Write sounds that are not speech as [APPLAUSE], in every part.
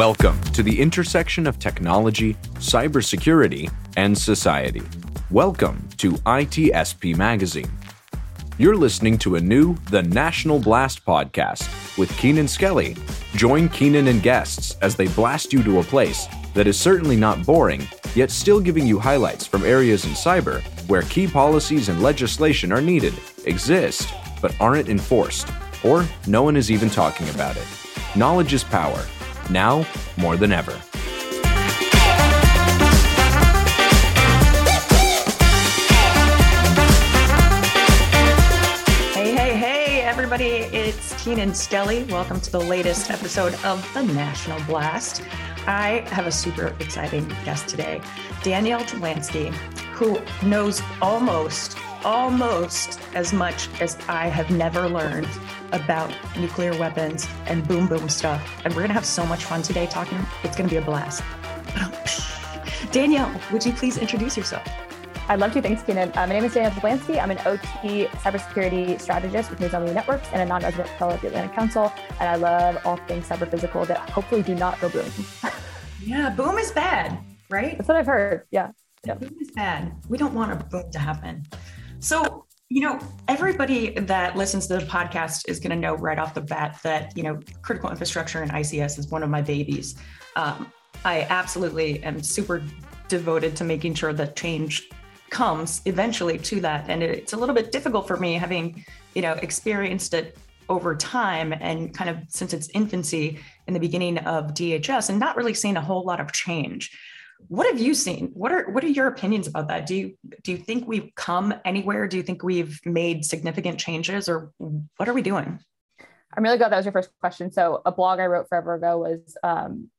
Welcome to the intersection of technology, cybersecurity, and society. Welcome to ITSP Magazine. You're listening to a new The National Blast podcast with Keenan Skelly. Join Keenan and guests as they blast you to a place that is certainly not boring, yet still giving you highlights from areas in cyber where key policies and legislation are needed, exist, but aren't enforced, or no one is even talking about it. Knowledge is power, now more than ever. Hey, hey, hey, everybody. It's Keenan Skelly. Welcome to the latest episode of the National Blast. I have a super exciting guest today, Danielle Jablanski, who knows almost, almost as much as I have never learned about nuclear weapons and boom boom stuff. And we're going to have so much fun today talking. It's going to be a blast. Danielle, would you please introduce yourself? I'd love to. Thanks, Keenan. Uh, my name is Danielle Jablanski. I'm an OT cybersecurity strategist with Nozomi Networks and a non-resident fellow at the Atlantic Council. And I love all things cyber physical that hopefully do not go boom. yeah, boom is bad, right? That's what I've heard. Yeah. yeah. Boom is bad. We don't want a boom to happen. So, you know, everybody that listens to the podcast is going to know right off the bat that, you know, critical infrastructure and ICS is one of my babies. Um, I absolutely am super devoted to making sure that change comes eventually to that. And it's a little bit difficult for me having, you know, experienced it over time and kind of since its infancy in the beginning of DHS and not really seeing a whole lot of change. What have you seen? What are what are your opinions about that? Do you do you think we've come anywhere? Do you think we've made significant changes or what are we doing? I'm really glad that was your first question. So a blog I wrote forever ago was um,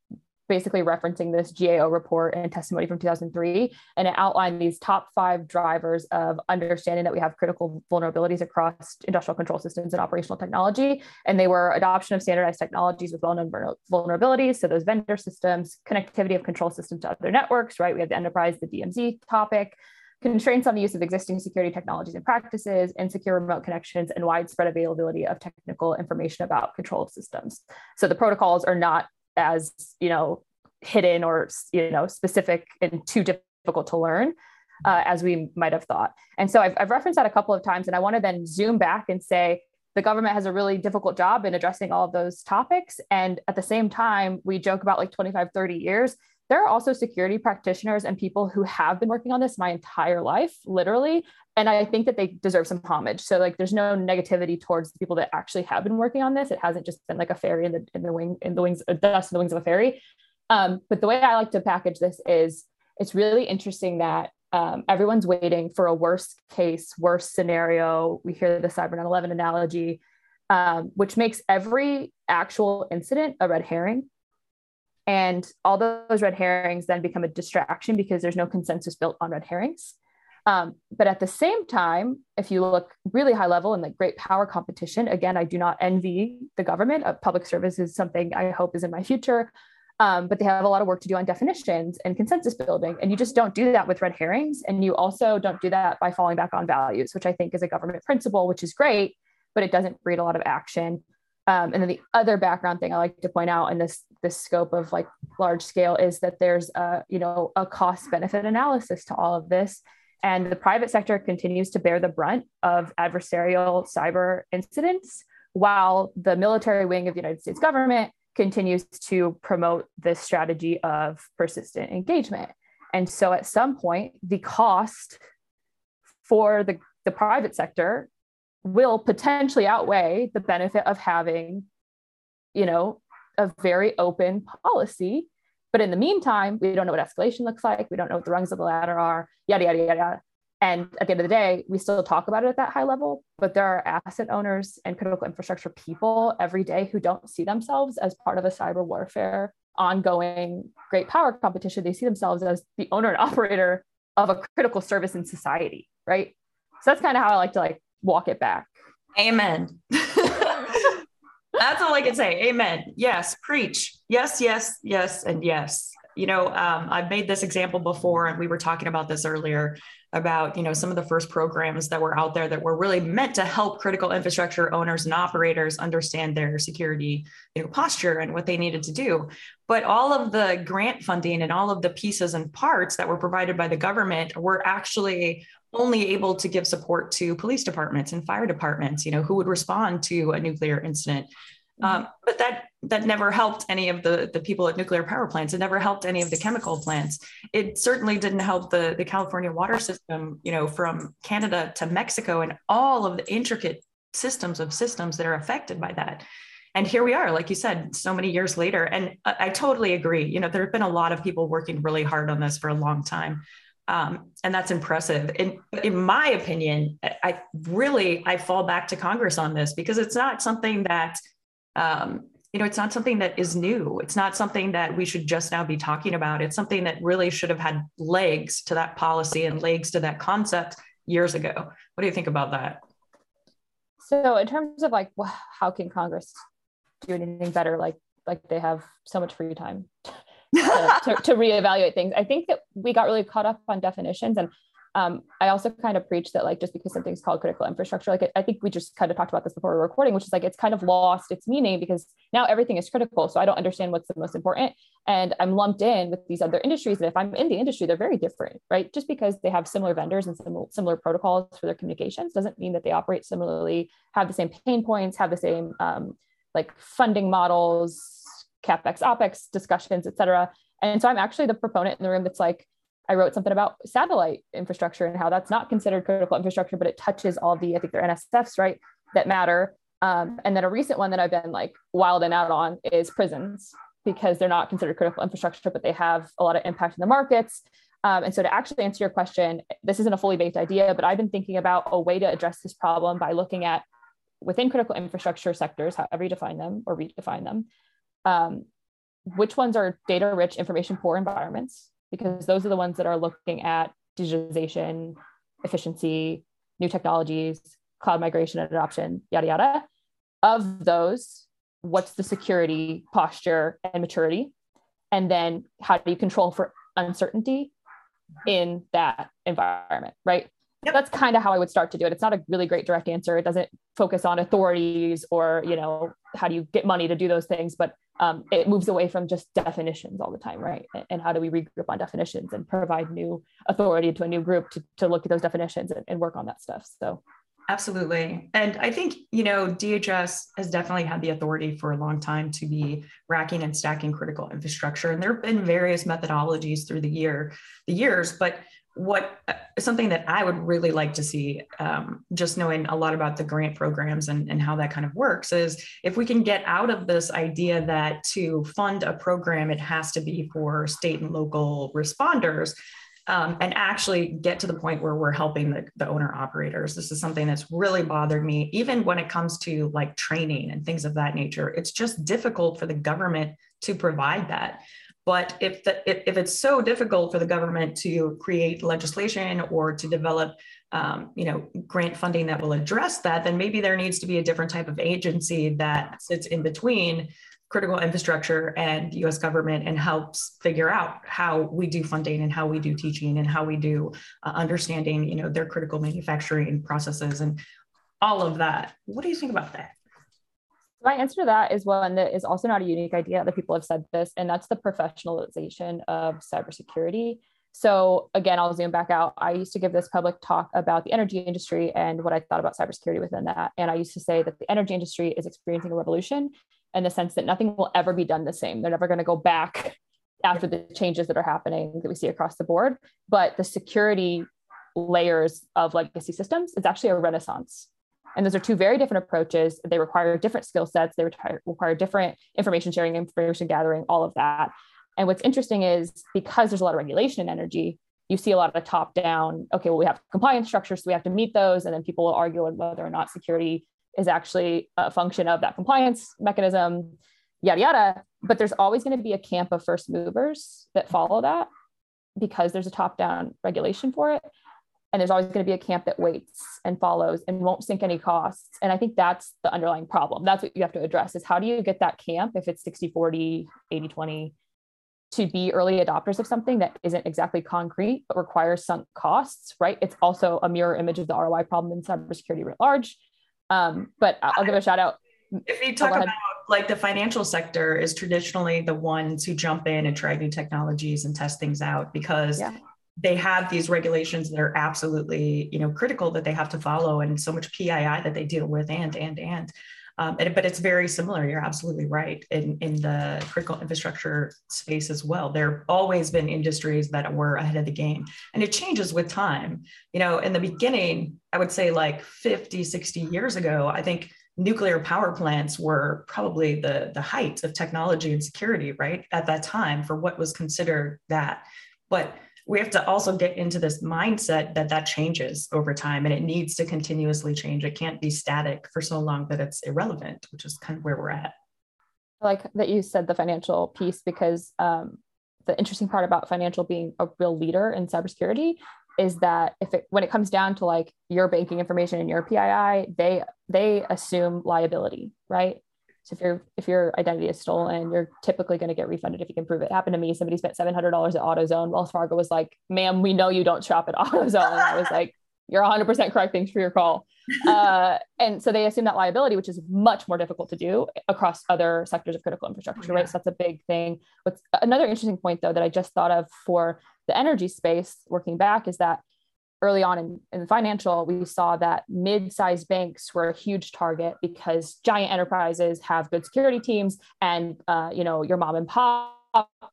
basically referencing this GAO report and testimony from 2003. And it outlined these top five drivers of understanding that we have critical vulnerabilities across industrial control systems and operational technology. And they were adoption of standardized technologies with well known vulnerabilities. So, those vendor systems, connectivity of control systems to other networks, right? We have the enterprise, the DMZ topic. Constraints on the use of existing security technologies and practices, insecure remote connections, and widespread availability of technical information about control systems. So the protocols are not as you know hidden or you know specific and too difficult to learn uh, as we might have thought. And so I've, I've referenced that a couple of times and i want to then zoom back and say the government has a really difficult job in addressing all of those topics. And at the same time we joke about like 25 30 years. There are also security practitioners and people who have been working on this my entire life literally and i think that they deserve some homage. So like there's no negativity towards the people that actually have been working on this. It hasn't just been like a fairy in the in the wing in the wings a dust in the wings of a fairy. Um, but the way i like to package this is it's really interesting that um, everyone's waiting for a worst case worst scenario. We hear the cyber 9-11 analogy um, which makes every actual incident a red herring. And all those red herrings then become a distraction because there's no consensus built on red herrings. Um, but at the same time, if you look really high level in like great power competition, again, I do not envy the government. Uh, public service is something I hope is in my future. Um, but they have a lot of work to do on definitions and consensus building. And you just don't do that with red herrings. And you also don't do that by falling back on values, which I think is a government principle, which is great, but it doesn't breed a lot of action. Um, and then the other background thing I like to point out in this this scope of like large scale is that there's a you know a cost benefit analysis to all of this, and the private sector continues to bear the brunt of adversarial cyber incidents, while the military wing of the United States government continues to promote this strategy of persistent engagement. And so at some point, the cost for the, the private sector will potentially outweigh the benefit of having, you know, a very open policy. But in the meantime, we don't know what escalation looks like. We don't know what the rungs of the ladder are, yada, yada, yada. And at the end of the day, we still talk about it at that high level, but there are asset owners and critical infrastructure people every day who don't see themselves as part of a cyber warfare ongoing great power competition. They see themselves as the owner and operator of a critical service in society, right? So that's kind of how I like to like walk it back. Amen. [LAUGHS] That's all I can say. Amen. Yes, preach. Yes, yes, yes, and yes. You know, um, I've made this example before, and we were talking about this earlier. About you know some of the first programs that were out there that were really meant to help critical infrastructure owners and operators understand their security you know, posture and what they needed to do. But all of the grant funding and all of the pieces and parts that were provided by the government were actually only able to give support to police departments and fire departments you know who would respond to a nuclear incident um, but that that never helped any of the, the people at nuclear power plants. It never helped any of the chemical plants. It certainly didn't help the, the California water system, you know, from Canada to Mexico and all of the intricate systems of systems that are affected by that. And here we are, like you said, so many years later. And I, I totally agree. You know, there have been a lot of people working really hard on this for a long time. Um, and that's impressive. In, in my opinion, I really I fall back to Congress on this because it's not something that um, you know, it's not something that is new. It's not something that we should just now be talking about. It's something that really should have had legs to that policy and legs to that concept years ago. What do you think about that? So, in terms of like, how can Congress do anything better? Like, like they have so much free time [LAUGHS] to, to, to reevaluate things. I think that we got really caught up on definitions, and um, I also kind of preach that like just because something's called critical infrastructure, like I think we just kind of talked about this before we were recording, which is like it's kind of lost its meaning because now everything is critical. So I don't understand what's the most important, and I'm lumped in with these other industries. And if I'm in the industry, they're very different, right? Just because they have similar vendors and similar similar protocols for their communications doesn't mean that they operate similarly, have the same pain points, have the same um, like funding models, capex, opex discussions, et cetera. And so I'm actually the proponent in the room that's like I wrote something about satellite infrastructure and how that's not considered critical infrastructure, but it touches all the, I think they're NCFs, right, that matter. Um, and then a recent one that I've been like wild and out on is prisons because they're not considered critical infrastructure, but they have a lot of impact in the markets. Um, and so to actually answer your question, this isn't a fully baked idea, but I've been thinking about a way to address this problem by looking at within critical infrastructure sectors, however you define them or redefine them, um, which ones are data rich, information poor environments, because those are the ones that are looking at digitization, efficiency, new technologies, cloud migration and adoption, yada, yada. Of those, what's the security posture and maturity? And then how do you control for uncertainty in that environment, right? Yep. That's kind of how I would start to do it. It's not a really great direct answer. It doesn't focus on authorities or, you know, how do you get money to do those things, but um, it moves away from just definitions all the time, right? And how do we regroup on definitions and provide new authority to a new group to, to look at those definitions and, and work on that stuff? So Absolutely. And I think, you know, DHS has definitely had the authority for a long time to be racking and stacking critical infrastructure. And there have been various methodologies through the year, the years, but what uh, something that I would really like to see, um, just knowing a lot about the grant programs and, and how that kind of works, is if we can get out of this idea that to fund a program, it has to be for state and local responders. Um, and actually get to the point where we're helping the, the owner operators. This is something that's really bothered me, even when it comes to like training and things of that nature. It's just difficult for the government to provide that. But if, the, if, if it's so difficult for the government to create legislation or to develop, um, you know, grant funding that will address that, then maybe there needs to be a different type of agency that sits in between critical infrastructure and the U.S. government and helps figure out how we do funding and how we do teaching and how we do uh, understanding, you know, their critical manufacturing processes and all of that. What do you think about that? My answer to that is one that is also not a unique idea. Other people have said this, and that's the professionalization of cybersecurity. So again, I'll zoom back out. I used to give this public talk about the energy industry and what I thought about cybersecurity within that. And I used to say that the energy industry is experiencing a revolution in the sense that nothing will ever be done the same. They're never going to go back [LAUGHS] after the changes that are happening that we see across the board. But the security layers of legacy systems, it's actually a renaissance and those are two very different approaches. They require different skill sets, they require different information sharing, information gathering, all of that. And what's interesting is because there's a lot of regulation in energy, you see a lot of top down, okay, well, we have compliance structures, so we have to meet those. And then people will argue on whether or not security is actually a function of that compliance mechanism, yada, yada. But there's always going to be a camp of first movers that follow that because there's a top down regulation for it and there's always going to be a camp that waits and follows and won't sink any costs and i think that's the underlying problem that's what you have to address is how do you get that camp if it's 60 40 80 20 to be early adopters of something that isn't exactly concrete but requires sunk costs, right? It's also a mirror image of the ROI problem in cybersecurity writ large. Um, but I'll give a shout out. If you talk about like the financial sector is traditionally the ones who jump in and try new technologies and test things out because yeah. They have these regulations that are absolutely you know critical that they have to follow and so much PII that they deal with and and and um, and, but it's very similar. You're absolutely right in, in the critical infrastructure space as well. There have always been industries that were ahead of the game and it changes with time. You know, in the beginning, I would say like 50, 60 years ago, I think nuclear power plants were probably the, the height of technology and security, right? At that time for what was considered that. But we have to also get into this mindset that that changes over time and it needs to continuously change. It can't be static for so long that it's irrelevant, which is kind of where we're at. I like that you said the financial piece because um, the interesting part about financial being a real leader in cybersecurity is that if it when it comes down to like your banking information and your PII, they they assume liability, right? So if your if your identity is stolen, you're typically going to get refunded if you can prove it. happened to me. Somebody spent seven hundred dollars at AutoZone. Wells Fargo was like, "Ma'am, we know you don't shop at [LAUGHS] AutoZone." And I was like, "You're 100 percent correct. Thanks for your call." [LAUGHS] Uh, and so they assume that liability, which is much more difficult to do across other sectors of critical infrastructure, right? So that's a big thing. What's another interesting point, though, that I just thought of for the energy space, working back, is that early on in, in financial, we saw that mid-sized banks were a huge target because giant enterprises have good security teams, and uh, you know your mom and pop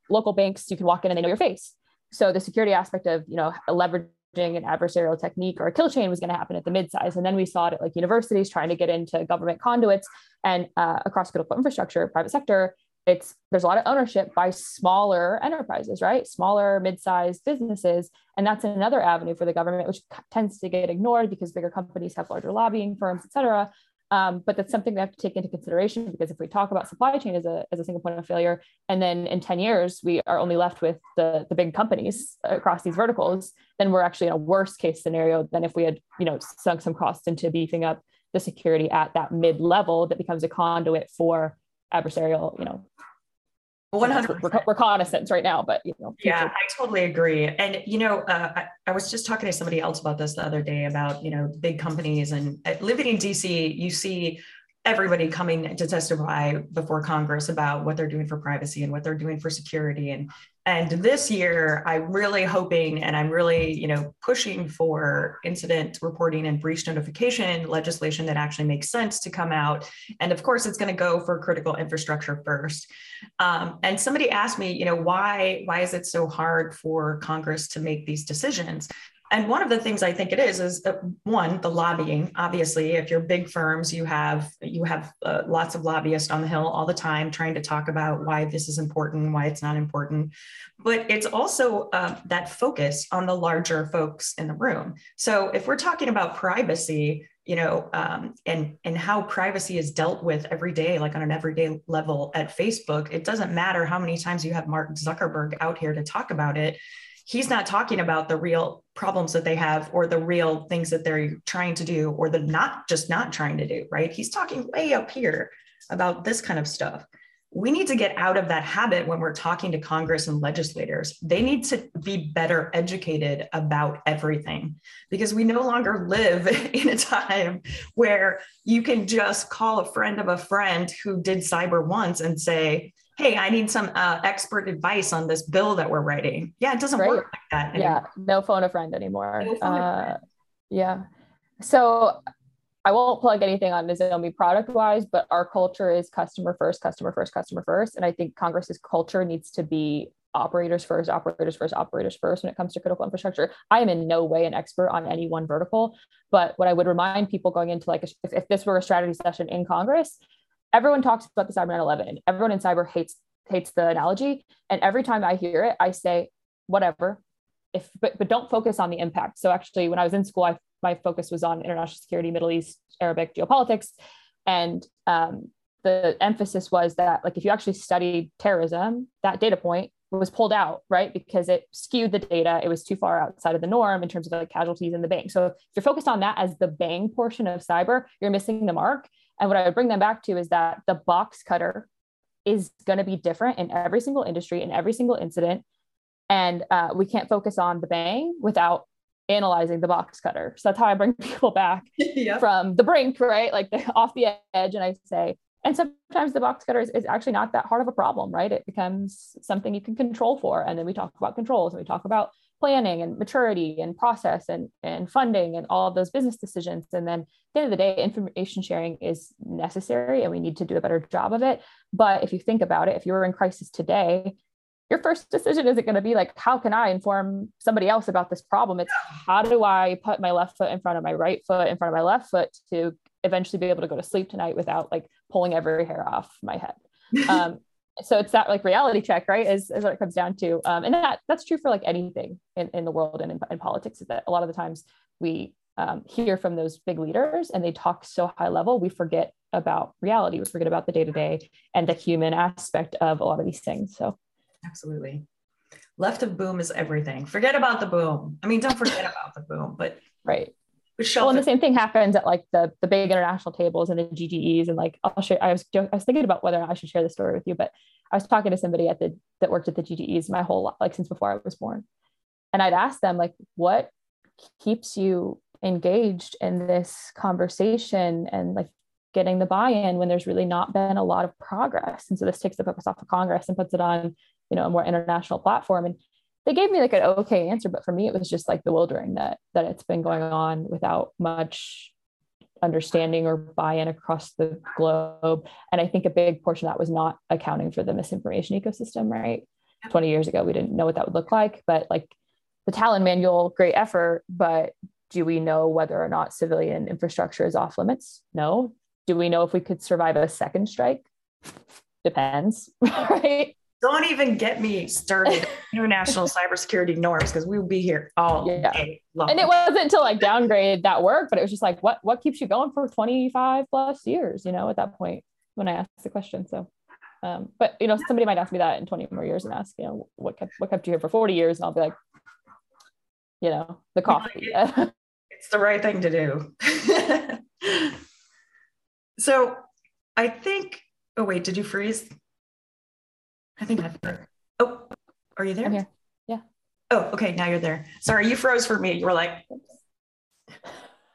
local banks, you can walk in and they know your face. So the security aspect of you know leveraging an adversarial technique or a kill chain was going to happen at the mid-size, and then we saw it at like universities trying to get into government conduits and uh, across critical infrastructure, private sector it's there's a lot of ownership by smaller enterprises right? Smaller mid-sized businesses. And that's another avenue for the government which tends to get ignored because bigger companies have larger lobbying firms et cetera. Um, but that's something we have to take into consideration because if we talk about supply chain as a, as a single point of failure and then in 10 years we are only left with the, the big companies across these verticals then we're actually in a worse case scenario than if we had you know sunk some costs into beefing up the security at that mid level that becomes a conduit for adversarial, you know, 100 reconnaissance right now but you know future. yeah i totally agree and you know uh, I, I, was just talking to somebody else about this the other day about you know big companies and uh, living in dc you see everybody coming to testify before congress about what they're doing for privacy and what they're doing for security and and this year, I'm really hoping and I'm really, you know, pushing for incident reporting and breach notification legislation that actually makes sense to come out. And of course, it's going to go for critical infrastructure first. Um, and somebody asked me, you know, why why is it so hard for Congress to make these decisions? And one of the things i think it is is that one the lobbying. Obviously if you're big firms you have you have uh, lots of lobbyists on the hill all the time trying to talk about why this is important why it's not important. But it's also uh, that focus on the larger folks in the room. So if we're talking about privacy you know um, and and how privacy is dealt with every day like on an everyday level at facebook it doesn't matter how many times you have mark zuckerberg out here to talk about it he's not talking about the real problems that they have or the real things that they're trying to do or the not just not trying to do, right? He's talking way up here about this kind of stuff. We need to get out of that habit when we're talking to Congress and legislators. They need to be better educated about everything because we no longer live [LAUGHS] in a time where you can just call a friend of a friend who did cyber once and say, hey, I need some uh, expert advice on this bill that we're writing. Yeah, it doesn't right. work like that. Anymore. Yeah, no phone a friend anymore. No uh, friend. Yeah. So I won't plug anything on Nozomi product wise, but our culture is customer first, customer first, customer first. And I think Congress's culture needs to be operators first, operators first, operators first when it comes to critical infrastructure. I am in no way an expert on any one vertical, but what I would remind people going into like, if, if this were a strategy session in Congress, everyone talks about the cyber 9-11 everyone in cyber hates hates the analogy. And every time i hear it i say whatever. If but, but don't focus on the impact. So actually when i was in school I, my focus was on international security middle east arabic geopolitics. And um, the emphasis was that like if you actually studied terrorism that data point was pulled out right? Because it skewed the data. It was too far outside of the norm in terms of like casualties in the bank. So if you're focused on that as the bang portion of cyber you're missing the mark and what I would bring them back to is that the box cutter is going to be different in every single industry in every single incident. And uh, we can't focus on the bang without analyzing the box cutter. So that's how i bring [LAUGHS] people back [LAUGHS] yep. from the brink right? Like the, off the edge and i say and sometimes the box cutter is, is, actually not that hard of a problem right? It becomes something you can control for. And then we talk about controls and we talk about planning and maturity and process and, and funding and all of those business decisions. And then at the end of the day, information sharing is necessary and we need to do a better job of it. But if you think about it, if you were in crisis today, your first decision isn't going to be like, how can I inform somebody else about this problem? It's how do I put my left foot in front of my right foot in front of my left foot to eventually be able to go to sleep tonight without like pulling every hair off my head. [LAUGHS] Um, so it's that like reality check right is, is what it comes down to. Um, and that that's true for like anything in, in the world and in, in politics is that a lot of the times we um, hear from those big leaders and they talk so high level we forget about reality we forget about the day-to-day and the human aspect of a lot of these things so. Absolutely. Left of boom is everything. Forget about the boom. I mean don't forget about the boom but right well, and the same thing happens at like the the big international tables and the GGEs and like I'll share. I was I was thinking about whether I should share the story with you, but I was talking to somebody at the that worked at the GGEs my whole like since before I was born, and I'd ask them like, what keeps you engaged in this conversation and like getting the buy-in when there's really not been a lot of progress, and so this takes the focus off of Congress and puts it on you know a more international platform. And they gave me like an okay answer, but for me, it was just like bewildering that that it's been going on without much understanding or buy-in across the globe. And I think a big portion of that was not accounting for the misinformation ecosystem, right? 20 years ago, we didn't know what that would look like, but like the Tallinn Manual, great effort, but do we know whether or not civilian infrastructure is off limits? No. Do we know if we could survive a second strike? Depends, [LAUGHS] right? Don't even get me started [LAUGHS] international cybersecurity norms because we will be here all yeah. day long. And it wasn't to like downgrade that work, but it was just like, what what keeps you going for 25 plus years, you know, at that point when I asked the question. So um, but you know, somebody might ask me that in 20 more years and ask, you know, what kept what kept you here for 40 years? And I'll be like, you know, the coffee. it's the right thing to do. [LAUGHS] so I think, oh wait, did you freeze? I think I've heard. Oh, are you there? Yeah. Oh, okay. Now you're there. Sorry, you froze for me. You were like,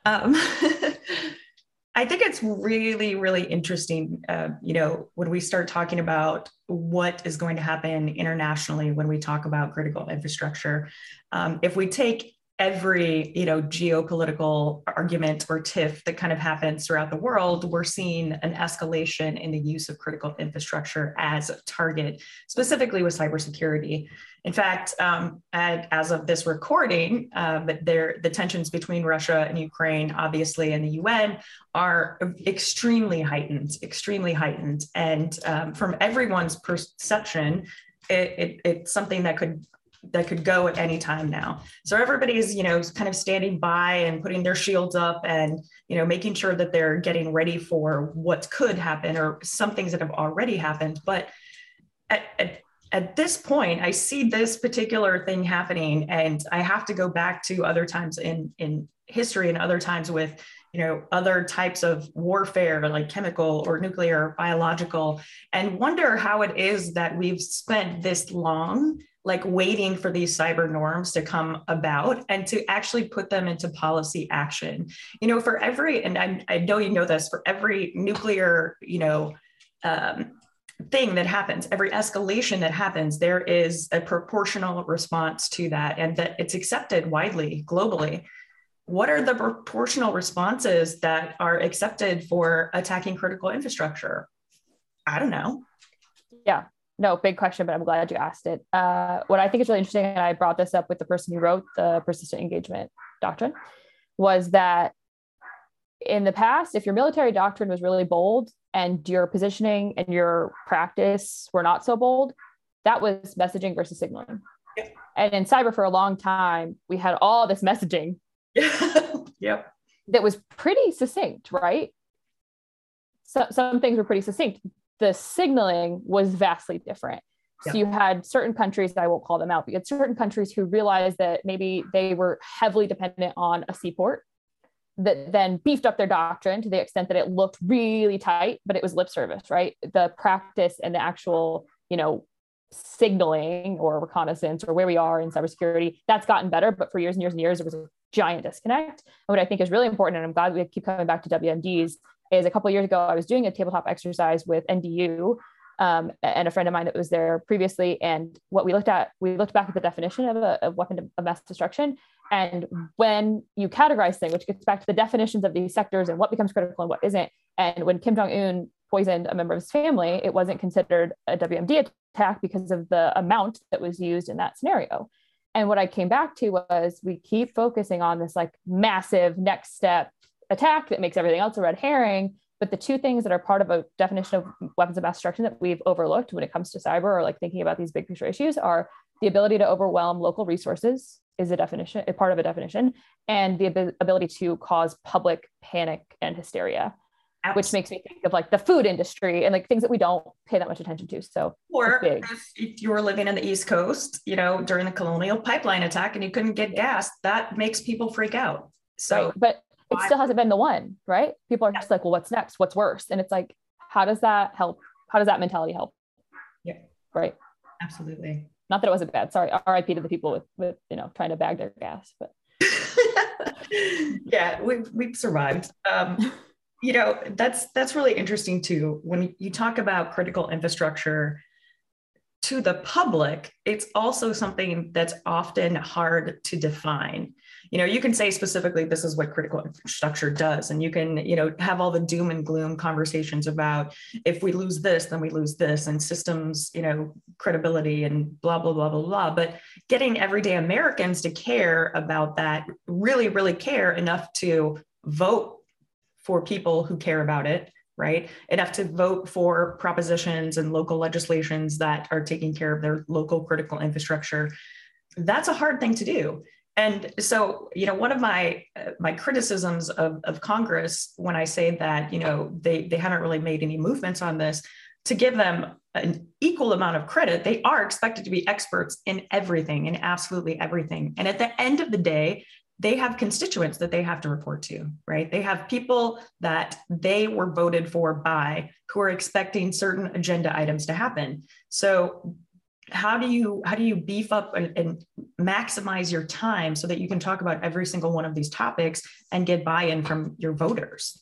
um, [LAUGHS] I think it's really, really interesting. Uh, you know, when we start talking about what is going to happen internationally when we talk about critical infrastructure, um, if we take every you know geopolitical argument or tiff that kind of happens throughout the world we're seeing an escalation in the use of critical infrastructure as a target specifically with cybersecurity. In fact um, at, as of this recording but there the tensions between russia and ukraine obviously and the un are extremely heightened extremely heightened. And um, from everyone's perception it, it, it's something that could that could go at any time now. So everybody's, you know, kind of standing by and putting their shields up and, you know, making sure that they're getting ready for what could happen or some things that have already happened. But at, at, at this point, I see this particular thing happening, and I have to go back to other times in in history and other times with you know other types of warfare like chemical or nuclear biological and wonder how it is that we've spent this long like waiting for these cyber norms to come about and to actually put them into policy action. You know, for every, and I, I know you know this, for every nuclear, you know, um, thing that happens, every escalation that happens, there is a proportional response to that and that it's accepted widely globally. What are the proportional responses that are accepted for attacking critical infrastructure? I don't know. Yeah, no, big question, but I'm glad you asked it. Uh, what I think is really interesting, and I brought this up with the person who wrote the persistent engagement doctrine, was that in the past, if your military doctrine was really bold and your positioning and your practice were not so bold, that was messaging versus signaling. Yep. And in cyber for a long time, we had all this messaging. [LAUGHS] yep. That was pretty succinct, right? So, some things were pretty succinct the signaling was vastly different. So you had certain countries, I won't call them out, but you had certain countries who realized that maybe they were heavily dependent on a seaport that then beefed up their doctrine to the extent that it looked really tight, but it was lip service, right? The practice and the actual, you know, signaling or reconnaissance or where we are in cybersecurity, that's gotten better. But for years and years and years, there was a giant disconnect. And what I think is really important, and I'm glad we keep coming back to WMDs, is a couple years ago, I was doing a tabletop exercise with NDU um, and a friend of mine that was there previously. And what we looked at, we looked back at the definition of a, a weapon of mass destruction. And when you categorize things, which gets back to the definitions of these sectors and what becomes critical and what isn't. And when Kim Jong Un poisoned a member of his family, it wasn't considered a WMD attack because of the amount that was used in that scenario. And what I came back to was we keep focusing on this like massive next step attack that makes everything else a red herring. But the two things that are part of a definition of weapons of mass destruction that we've overlooked when it comes to cyber or like thinking about these big picture issues are the ability to overwhelm local resources is a definition, a part of a definition, and the ab- ability to cause public panic and hysteria. Absolutely. which makes me think of like the food industry and like things that we don't pay that much attention to. So, or if you were living in the East Coast, you know, during the colonial pipeline attack and you couldn't get gas, that makes people freak out. So, right. but it still hasn't been the one, right? People are yeah. just like, well, what's next? What's worse? And it's like, how does that help? How does that mentality help? Yeah. Right. Absolutely. Not that it wasn't bad. Sorry. RIP to the people with, with, you know, trying to bag their gas, but. [LAUGHS] yeah, we've, we've survived. Um, you know that's that's really interesting too when you talk about critical infrastructure to the public it's also something that's often hard to define you know you can say specifically this is what critical infrastructure does and you can you know have all the doom and gloom conversations about if we lose this then we lose this and systems you know credibility and blah blah blah blah blah but getting everyday americans to care about that really really care enough to vote for people who care about it, right? Enough to vote for propositions and local legislations that are taking care of their local critical infrastructure. That's a hard thing to do. And so, you know, one of my uh, my criticisms of, of Congress when I say that, you know, they they haven't really made any movements on this, to give them an equal amount of credit, they are expected to be experts in everything, in absolutely everything. And at the end of the day, they have constituents that they have to report to, right? They have people that they were voted for by who are expecting certain agenda items to happen. So how do you how do you beef up and, and, maximize your time so that you can talk about every single one of these topics and get buy-in from your voters?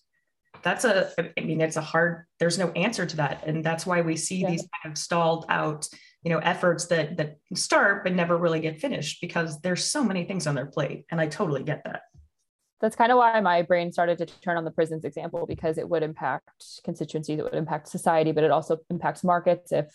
That's a i mean it's a hard there's no answer to that. And that's why we see yeah. these kind of stalled out you know efforts that that start but never really get finished because there's so many things on their plate. And i totally get that. That's kind of why my brain started to turn on the prisons example because it would impact constituencies it would impact society but it also impacts markets if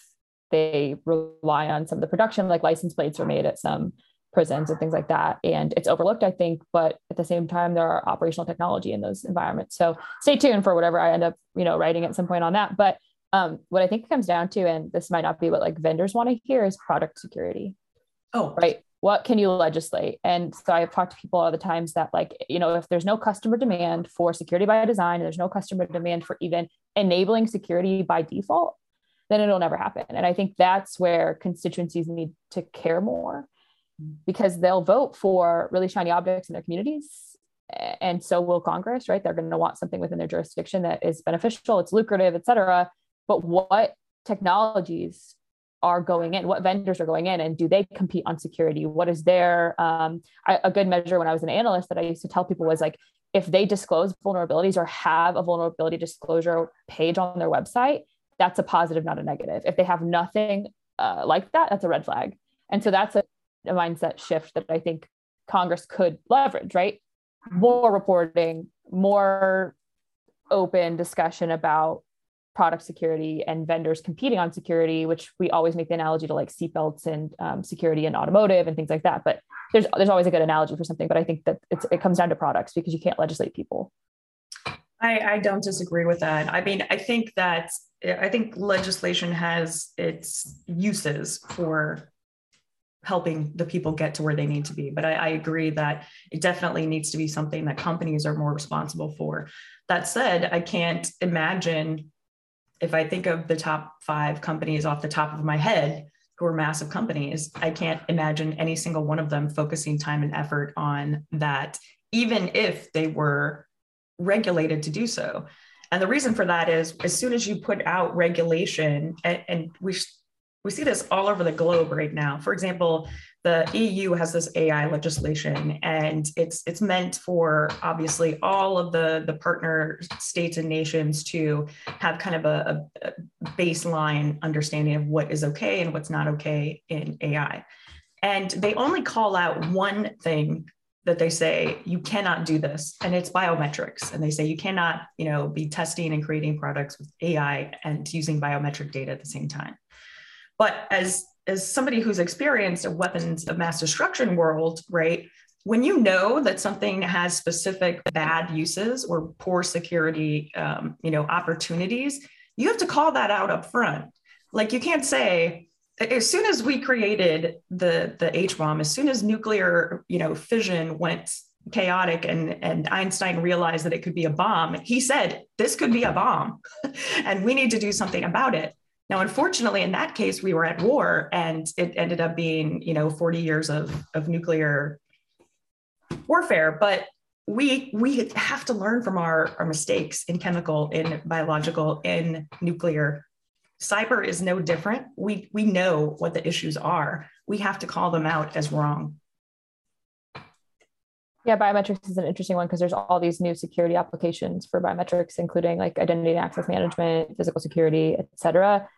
they rely on some of the production like license plates are made at some prisons and things like that and it's overlooked i think but at the same time there are operational technology in those environments so stay tuned for whatever i end up you know writing at some point on that but um, what I think it comes down to, and this might not be what like vendors want to hear, is product security. Oh, right. What can you legislate? And so I've talked to people all the times that like, you know, if there's no customer demand for security by design, and there's no customer demand for even enabling security by default, then it'll never happen. And I think that's where constituencies need to care more because they'll vote for really shiny objects in their communities. And so will congress right? They're going to want something within their jurisdiction that is beneficial it's lucrative et cetera. But what technologies are going in what vendors are going in and do they compete on security? What is their um, I, a good measure when i was an analyst that i used to tell people was like if they disclose vulnerabilities or have a vulnerability disclosure page on their website that's a positive not a negative if they have nothing uh, like that that's a red flag and so that's a, a mindset shift that i think congress could leverage right more reporting more open discussion about product security and vendors competing on security, which we always make the analogy to like seatbelts and um, security and automotive and things like that. But there's there's always a good analogy for something. But I think that it comes down to products because you can't legislate people. I, I don't disagree with that. I mean, I think that I think legislation has its uses for helping the people get to where they need to be. But I, I, agree that it definitely needs to be something that companies are more responsible for. That said, I can't imagine if I think of the top five companies off the top of my head, who are massive companies, I can't imagine any single one of them focusing time and effort on that, even if they were regulated to do so. And the reason for that is as soon as you put out regulation, and, and we, we see this all over the globe right now. For example, the EU has this AI legislation, and it's it's meant for obviously all of the the partner states and nations to have kind of a, a baseline understanding of what is okay and what's not okay in AI. And they only call out one thing that they say you cannot do this and it's biometrics and they say you cannot you know be testing and creating products with ai and using biometric data at the same time. But as as somebody who's experienced a weapons of mass destruction world right when you know that something has specific bad uses or poor security um, you know opportunities you have to call that out up front like you can't say as soon as we created the the H bomb, as soon as nuclear you know fission went chaotic and and Einstein realized that it could be a bomb, he said this could be a bomb, [LAUGHS] and we need to do something about it. Now, unfortunately, in that case, we were at war, and it ended up being you know 40 years of of nuclear warfare, but. We, we have to learn from our, our mistakes in chemical, in biological, in nuclear cyber is no different. We we know what the issues are. We have to call them out as wrong. Yeah, biometrics is an interesting one because there's all these new security applications for biometrics, including like identity and access management, physical security, et cetera.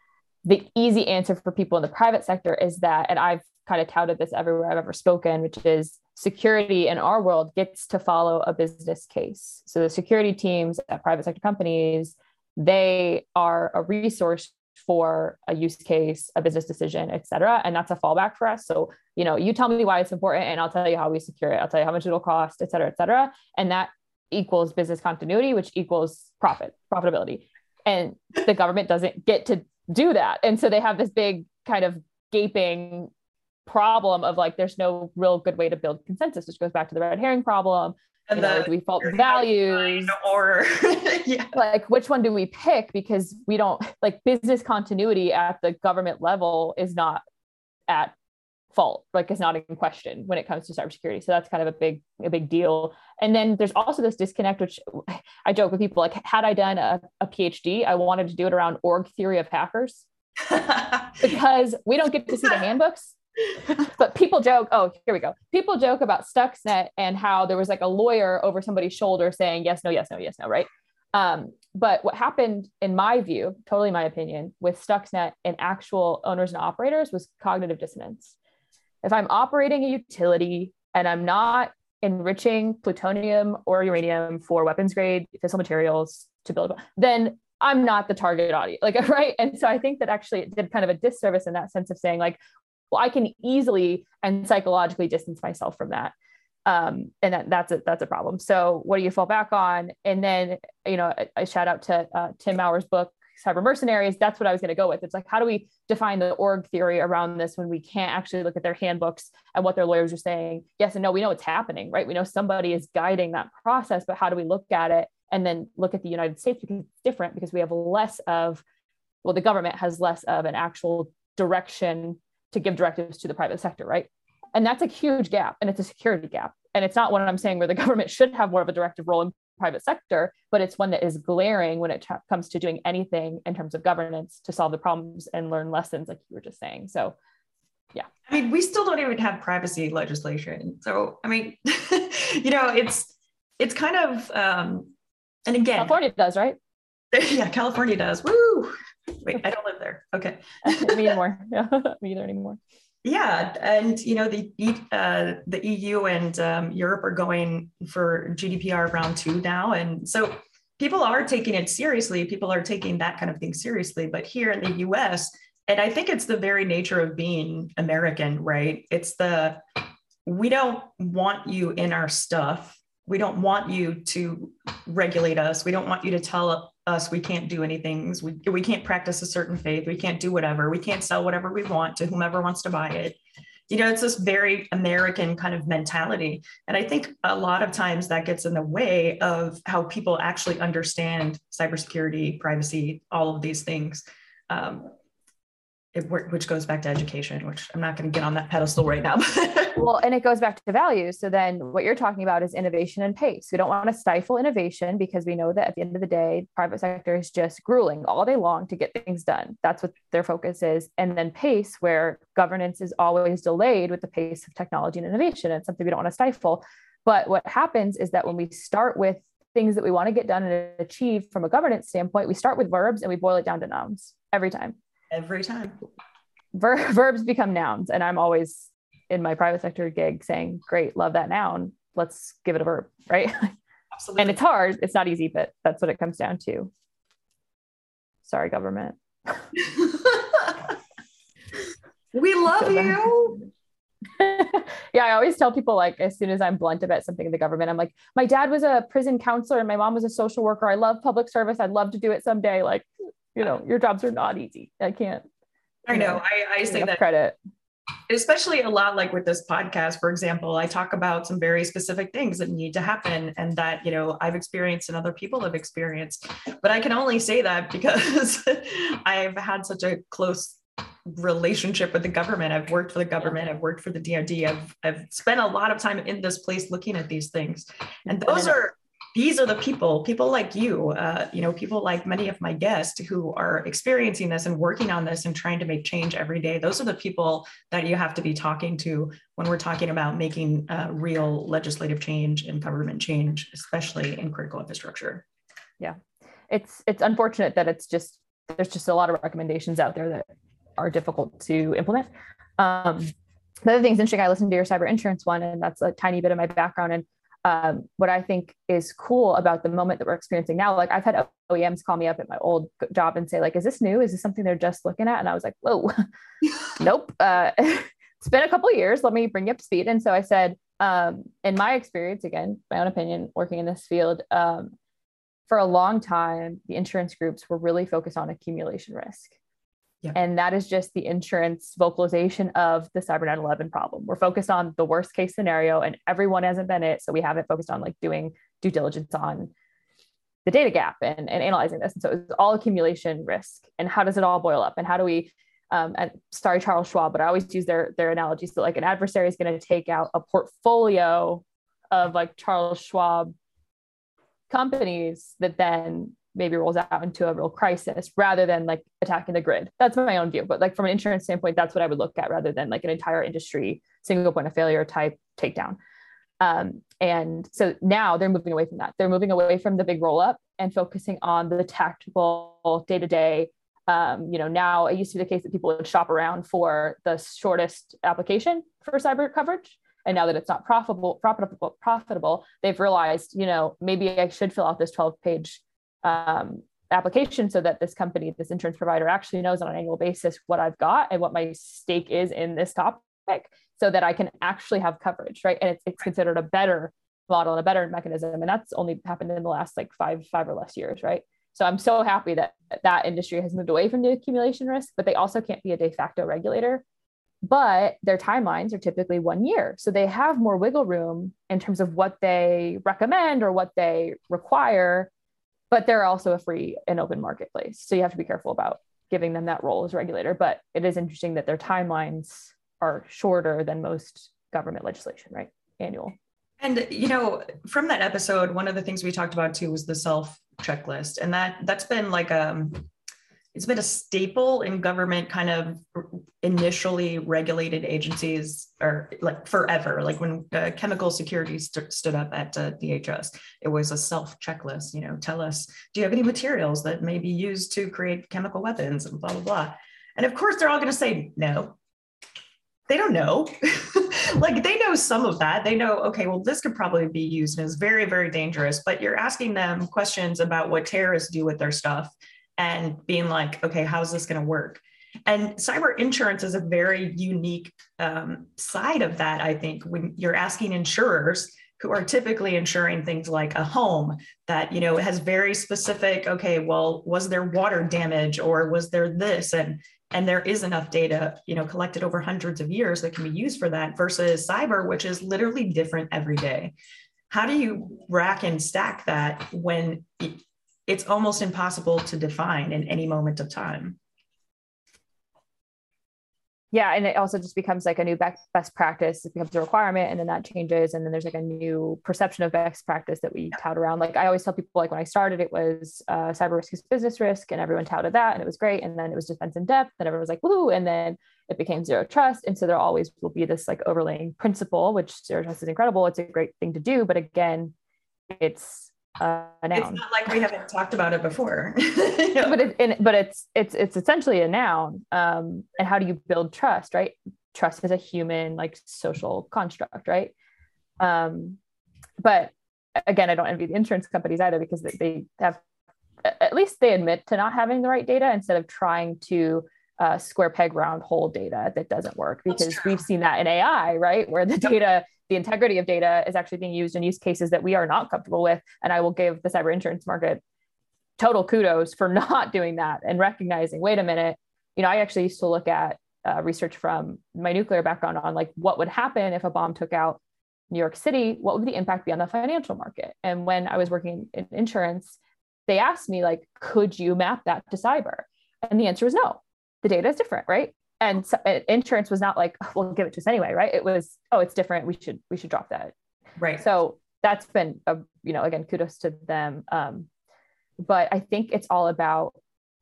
The easy answer for people in the private sector is that, and I've kind of touted this everywhere I've ever spoken, which is security in our world gets to follow a business case. So the security teams at private sector companies, they are a resource for a use case, a business decision, et cetera. And that's a fallback for us. So, you know, you tell me why it's important and I'll tell you how we secure it. I'll tell you how much it'll cost, et cetera, et cetera. And that equals business continuity, which equals profit, profitability. And the government doesn't get to do that. And so they have this big kind of gaping problem of like there's no real good way to build consensus, which goes back to the red herring problem and the, know, do we fault values? or [LAUGHS] yeah. like which one do we pick? Because we don't like business continuity at the government level is not at fault like it's not in question when it comes to cybersecurity. So that's kind of a big a big deal. And then there's also this disconnect which i joke with people like had i done a, a phd i wanted to do it around org theory of hackers. [LAUGHS] Because we don't get to see the [LAUGHS] handbooks but people joke, oh, here we go. People joke about Stuxnet and how there was like a lawyer over somebody's shoulder saying yes, no, yes, no, yes, no, right? Um, but what happened, in my view, totally my opinion, with Stuxnet and actual owners and operators was cognitive dissonance. If I'm operating a utility and I'm not enriching plutonium or uranium for weapons grade fissile materials to build, then I'm not the target audience, like [LAUGHS] right. And so I think that actually it did kind of a disservice in that sense of saying like, well i can easily and psychologically distance myself from that. Um, and that, that's a that's a problem. So what do you fall back on? And then you know a, shout out to uh, Tim Maurer's book cyber mercenaries. That's what i was going to go with. It's like how do we define the org theory around this when we can't actually look at their handbooks and what their lawyers are saying? Yes and no we know it's happening right? We know somebody is guiding that process but how do we look at it and then look at the united states because it's different because we have less of well the government has less of an actual direction to give directives to the private sector, right? And that's a huge gap and it's a security gap. And it's not what I'm saying where the [LAUGHS] government should have more of a directive role in private sector, but it's one that is glaring when it t- comes to doing anything in terms of governance to solve the problems and learn lessons, like you were just saying. So, yeah. I mean, we still don't even have privacy legislation. So, I mean, [LAUGHS] you know, it's it's kind of, um, and again, California does, right? [LAUGHS] Yeah, California does. Woo! Wait, I don't live there. Okay. [LAUGHS] Me anymore. Yeah, [LAUGHS] me either anymore. Yeah, and you know the uh, the EU and um, Europe are going for GDPR round two now, and so people are taking it seriously. People are taking that kind of thing seriously. But here in the US, and I think it's the very nature of being American, right? It's the we don't want you in our stuff. We don't want you to regulate us. We don't want you to tell us we can't do anything. We, we can't practice a certain faith. We can't do whatever. We can't sell whatever we want to whomever wants to buy it. You know it's this very american kind of mentality. And i think a lot of times that gets in the way of how people actually understand cybersecurity privacy all of these things. Um, it, which goes back to education, which I'm not going to get on that pedestal right now. [LAUGHS] well, and it goes back to values. So then what you're talking about is innovation and pace. We don't want to stifle innovation because we know that at the end of the day, private sector is just grueling all day long to get things done. That's what their focus is. And then pace, where governance is always delayed with the pace of technology and innovation. It's something we don't want to stifle. But what happens is that when we start with things that we want to get done and achieve from a governance standpoint, we start with verbs and we boil it down to nouns every time every time. Ver- [LAUGHS] verbs become nouns. And I'm always in my private sector gig saying, great, love that noun. Let's give it a verb, [LAUGHS] right? Absolutely. and it's hard. It's not easy, but that's what it comes down to. Sorry, government. [LAUGHS] we love you. yeah, I always tell people like as soon as I'm blunt about something in the government, I'm like, my dad was a prison counselor and my mom was a social worker. I love public service. I'd love to do it someday. Like you know, your jobs are not easy. I can't. I know. know I, I say that credit. Especially a lot like with this podcast, for example, I talk about some very specific things that need to happen and that, you know, I've experienced and other people have experienced. But I can only say that because [LAUGHS] I've had such a close relationship with the government. I've worked for the government. I've worked for the DoD. I've I've spent a lot of time in this place looking at these things, and those are these are the people, people like you, uh, you know, people like many of my guests who are experiencing this and working on this and trying to make change every day. Those are the people that you have to be talking to when we're talking about making uh, real legislative change and government change, especially in critical infrastructure. Yeah, it's it's unfortunate that it's just there's just a lot of recommendations out there that are difficult to implement. Um, the other thing's interesting. I listened to your cyber insurance one, and that's a tiny bit of my background. And um, what I think is cool about the moment that we're experiencing now, like I've had OEMs call me up at my old job and say, like, is this new? Is this something they're just looking at? And I was like, whoa, [LAUGHS] [LAUGHS] nope. Uh, [LAUGHS] it's been a couple years. Let me bring you up to speed. And so I said, um, in my experience, again, my own opinion, working in this field, um, for a long time, the insurance groups were really focused on accumulation risk. Yeah. And that is just the insurance vocalization of the Cyber 9/11 problem. We're focused on the worst case scenario, and everyone hasn't been it. So we haven't focused on like doing due diligence on the data gap and, and analyzing this. And so it's all accumulation risk. And how does it all boil up? And how do we um, and sorry, Charles Schwab, but I always use their their analogies that like an adversary is going to take out a portfolio of like Charles Schwab companies that then maybe rolls out into a real crisis rather than like attacking the grid. That's my own view. But like from an insurance standpoint, that's what I would look at rather than like an entire industry single point of failure type takedown. Um, and so now they're moving away from that. They're moving away from the big roll up and focusing on the tactical day to day. You know, now it used to be the case that people would shop around for the shortest application for cyber coverage. And now that it's not profitable, profitable, profitable, they've realized, you know, maybe I should fill out this 12 page um, application so that this company, this insurance provider actually knows on an annual basis what I've got and what my stake is in this topic so that I can actually have coverage, right? And it's, it's considered a better model and a better mechanism. And that's only happened in the last like five, five or less years, right? So I'm so happy that that industry has moved away from the accumulation risk, but they also can't be a de facto regulator. But their timelines are typically one year. So they have more wiggle room in terms of what they recommend or what they require but they're also a free and open marketplace. So you have to be careful about giving them that role as regulator. But it is interesting that their timelines are shorter than most government legislation, right? Annual. And you know, from that episode, one of the things we talked about too was the self checklist, and that that's been like um it's been a staple in government kind of initially regulated agencies or like forever. Like when uh, chemical security st- stood up at uh, dhs it was a self checklist you know tell us do you have any materials that may be used to create chemical weapons? and blah blah blah. And of course they're all going to say no. They don't know. [LAUGHS] Like they know some of that. They know okay well this could probably be used and is very very dangerous but you're asking them questions about what terrorists do with their stuff and being like, okay, how's this going to work? And cyber insurance is a very unique um, side of that, I think, when you're asking insurers who are typically insuring things like a home that you know has very specific okay well was there water damage or was there this and and there is enough data you know collected over hundreds of years that can be used for that versus cyber which is literally different every day how do you rack and stack that when it's almost impossible to define in any moment of time. yeah and it also just becomes like a new best practice. It becomes a requirement and then that changes and then there's like a new perception of best practice that we tout around. Like i always tell people like when i started it was uh, cyber risk is business risk and everyone touted that and it was great and then it was defense in depth and everyone was like woo and then it became zero trust and so there always will be this like overlaying principle which zero trust is incredible. It's a great thing to do but again it's uh, a noun. It's not like we haven't talked about it before. [LAUGHS] but it, but it's it's it's essentially a noun. Um, and how do you build trust, right? Trust is a human like social construct, right? Um, but again, I don't envy the insurance companies either because they, they have at least they admit to not having the right data instead of trying to uh, square peg round hole data that doesn't work because we've seen that in AI, right? Where the data the integrity of data is actually being used in use cases that we are not comfortable with. And I will give the cyber insurance market total kudos for [LAUGHS] not doing that and recognizing, wait a minute, you know, I actually used to look at uh, research from my nuclear background on like what would happen if a bomb took out New York City, what would the impact be on the financial market? And when I was working in insurance, they asked me like, could you map that to cyber? And the answer was no. The data is different, right? And so, insurance was not like oh, we'll give it to us anyway right? It was oh it's different. We should we should drop that. Right. So that's been a you know again kudos to them. Um, but i think it's all about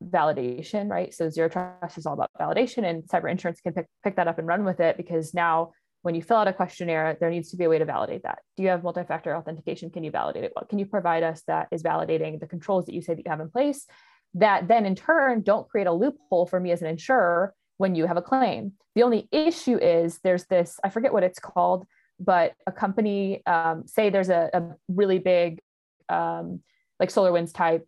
validation right? So zero trust is all about validation and cyber insurance can pick, pick that up and run with it because now when you fill out a questionnaire there needs to be a way to validate that. Do you have multi-factor authentication? Can you validate it? What can you provide us that is validating the controls that you say that you have in place that then in turn don't create a loophole for me as an insurer when you have a claim. The only issue is there's this, I forget what it's called, but a company, um, say there's a, a really big, um, like SolarWinds type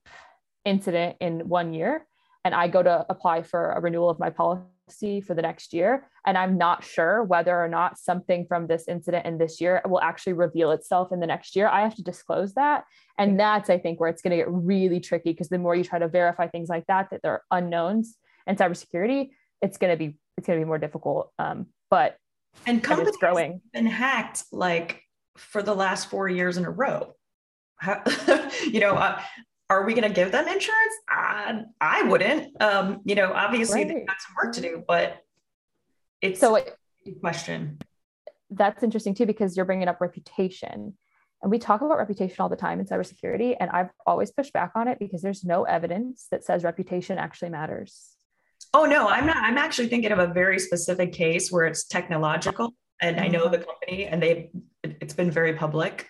incident in one year, and I go to apply for a renewal of my policy for the next year, and I'm not sure whether or not something from this incident in this year will actually reveal itself in the next year. I have to disclose that. And that's, I think, where it's going to get really tricky because the more you try to verify things like that, that they're unknowns in cybersecurity, it's going to be it's going to be more difficult. Um, but and companies growing been hacked like for the last four years in a row. How, [LAUGHS] you know, uh, are we going to give them insurance? I, I wouldn't. Um, you know, obviously right. they've got some work to do, but it's so it, question. That's interesting too because you're bringing up reputation. And we talk about reputation all the time in cybersecurity. And I've always pushed back on it because there's no evidence that says reputation actually matters. Oh no, I'm not. I'm actually thinking of a very specific case where it's technological, and I know the mm-hmm. company, and they it's been very public.